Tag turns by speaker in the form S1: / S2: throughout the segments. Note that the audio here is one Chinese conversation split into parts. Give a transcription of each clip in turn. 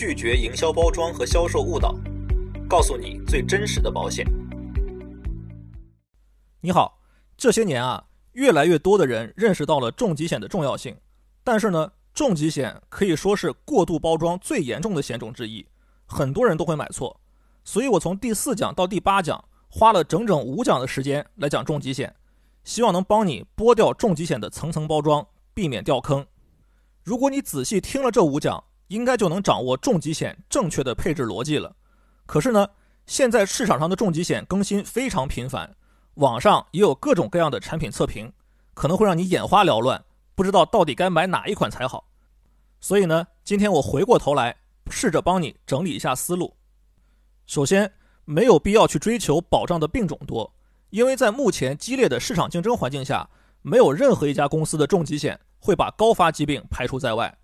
S1: 拒绝营销包装和销售误导，告诉你最真实的保险。
S2: 你好，这些年啊，越来越多的人认识到了重疾险的重要性，但是呢，重疾险可以说是过度包装最严重的险种之一，很多人都会买错。所以我从第四讲到第八讲，花了整整五讲的时间来讲重疾险，希望能帮你剥掉重疾险的层层包装，避免掉坑。如果你仔细听了这五讲，应该就能掌握重疾险正确的配置逻辑了。可是呢，现在市场上的重疾险更新非常频繁，网上也有各种各样的产品测评，可能会让你眼花缭乱，不知道到底该买哪一款才好。所以呢，今天我回过头来试着帮你整理一下思路。首先，没有必要去追求保障的病种多，因为在目前激烈的市场竞争环境下，没有任何一家公司的重疾险。会把高发疾病排除在外。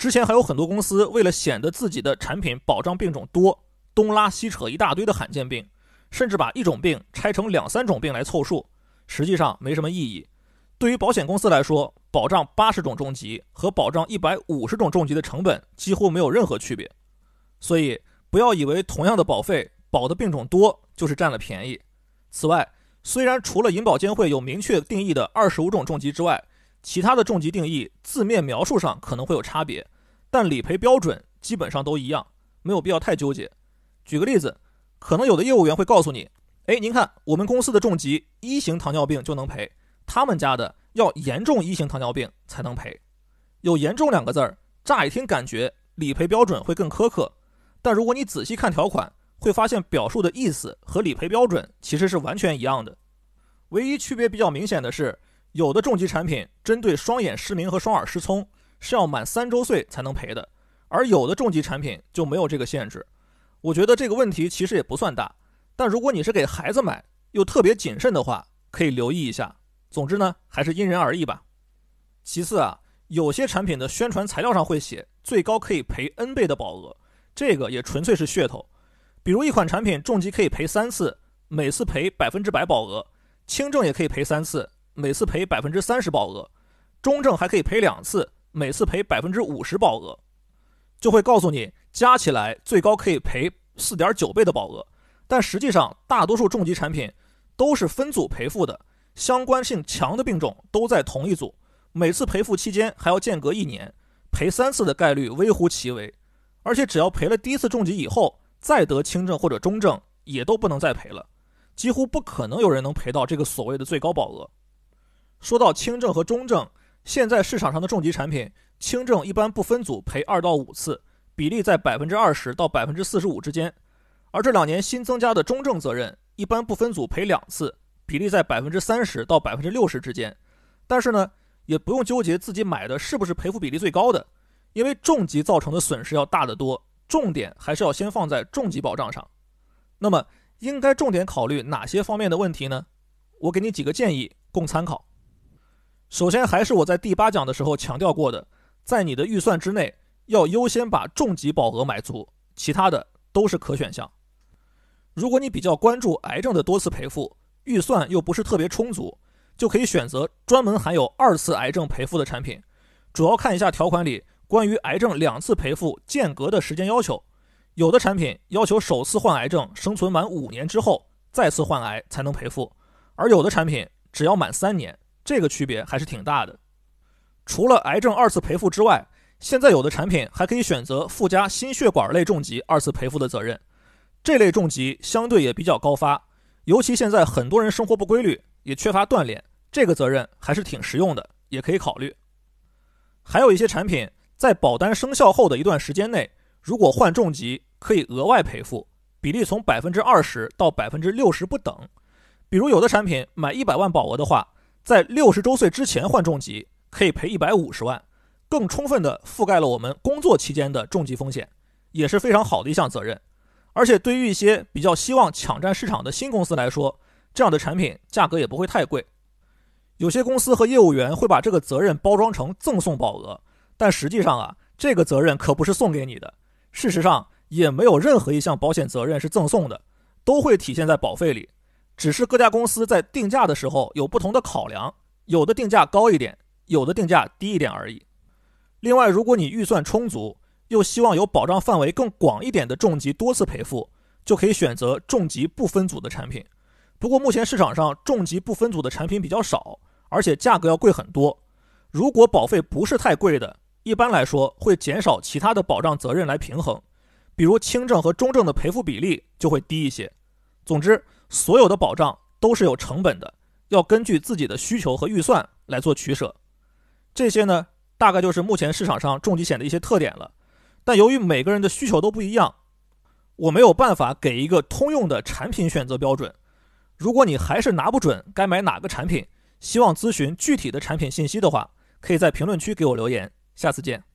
S2: 之前还有很多公司为了显得自己的产品保障病种多，东拉西扯一大堆的罕见病，甚至把一种病拆成两三种病来凑数，实际上没什么意义。对于保险公司来说，保障八十种重疾和保障一百五十种重疾的成本几乎没有任何区别。所以不要以为同样的保费保的病种多就是占了便宜。此外，虽然除了银保监会有明确定义的二十五种重疾之外，其他的重疾定义字面描述上可能会有差别，但理赔标准基本上都一样，没有必要太纠结。举个例子，可能有的业务员会告诉你：“哎，您看我们公司的重疾一型糖尿病就能赔，他们家的要严重一型糖尿病才能赔。”有“严重”两个字儿，乍一听感觉理赔标准会更苛刻，但如果你仔细看条款，会发现表述的意思和理赔标准其实是完全一样的，唯一区别比较明显的是。有的重疾产品针对双眼失明和双耳失聪是要满三周岁才能赔的，而有的重疾产品就没有这个限制。我觉得这个问题其实也不算大，但如果你是给孩子买又特别谨慎的话，可以留意一下。总之呢，还是因人而异吧。其次啊，有些产品的宣传材料上会写最高可以赔 N 倍的保额，这个也纯粹是噱头。比如一款产品重疾可以赔三次，每次赔百分之百保额；轻症也可以赔三次。每次赔百分之三十保额，中症还可以赔两次，每次赔百分之五十保额，就会告诉你加起来最高可以赔四点九倍的保额。但实际上，大多数重疾产品都是分组赔付的，相关性强的病种都在同一组，每次赔付期间还要间隔一年，赔三次的概率微乎其微。而且只要赔了第一次重疾以后，再得轻症或者中症，也都不能再赔了，几乎不可能有人能赔到这个所谓的最高保额。说到轻症和中症，现在市场上的重疾产品，轻症一般不分组赔二到五次，比例在百分之二十到百分之四十五之间；而这两年新增加的中症责任，一般不分组赔两次，比例在百分之三十到百分之六十之间。但是呢，也不用纠结自己买的是不是赔付比例最高的，因为重疾造成的损失要大得多，重点还是要先放在重疾保障上。那么，应该重点考虑哪些方面的问题呢？我给你几个建议供参考。首先，还是我在第八讲的时候强调过的，在你的预算之内，要优先把重疾保额买足，其他的都是可选项。如果你比较关注癌症的多次赔付，预算又不是特别充足，就可以选择专门含有二次癌症赔付的产品。主要看一下条款里关于癌症两次赔付间隔的时间要求，有的产品要求首次患癌症生存满五年之后再次患癌才能赔付，而有的产品只要满三年。这个区别还是挺大的。除了癌症二次赔付之外，现在有的产品还可以选择附加心血管类重疾二次赔付的责任。这类重疾相对也比较高发，尤其现在很多人生活不规律，也缺乏锻炼，这个责任还是挺实用的，也可以考虑。还有一些产品在保单生效后的一段时间内，如果患重疾可以额外赔付，比例从百分之二十到百分之六十不等。比如有的产品买一百万保额的话。在六十周岁之前患重疾，可以赔一百五十万，更充分的覆盖了我们工作期间的重疾风险，也是非常好的一项责任。而且对于一些比较希望抢占市场的新公司来说，这样的产品价格也不会太贵。有些公司和业务员会把这个责任包装成赠送保额，但实际上啊，这个责任可不是送给你的。事实上，也没有任何一项保险责任是赠送的，都会体现在保费里。只是各家公司在定价的时候有不同的考量，有的定价高一点，有的定价低一点而已。另外，如果你预算充足，又希望有保障范围更广一点的重疾多次赔付，就可以选择重疾不分组的产品。不过目前市场上重疾不分组的产品比较少，而且价格要贵很多。如果保费不是太贵的，一般来说会减少其他的保障责任来平衡，比如轻症和中症的赔付比例就会低一些。总之，所有的保障都是有成本的，要根据自己的需求和预算来做取舍。这些呢，大概就是目前市场上重疾险的一些特点了。但由于每个人的需求都不一样，我没有办法给一个通用的产品选择标准。如果你还是拿不准该买哪个产品，希望咨询具体的产品信息的话，可以在评论区给我留言。下次见。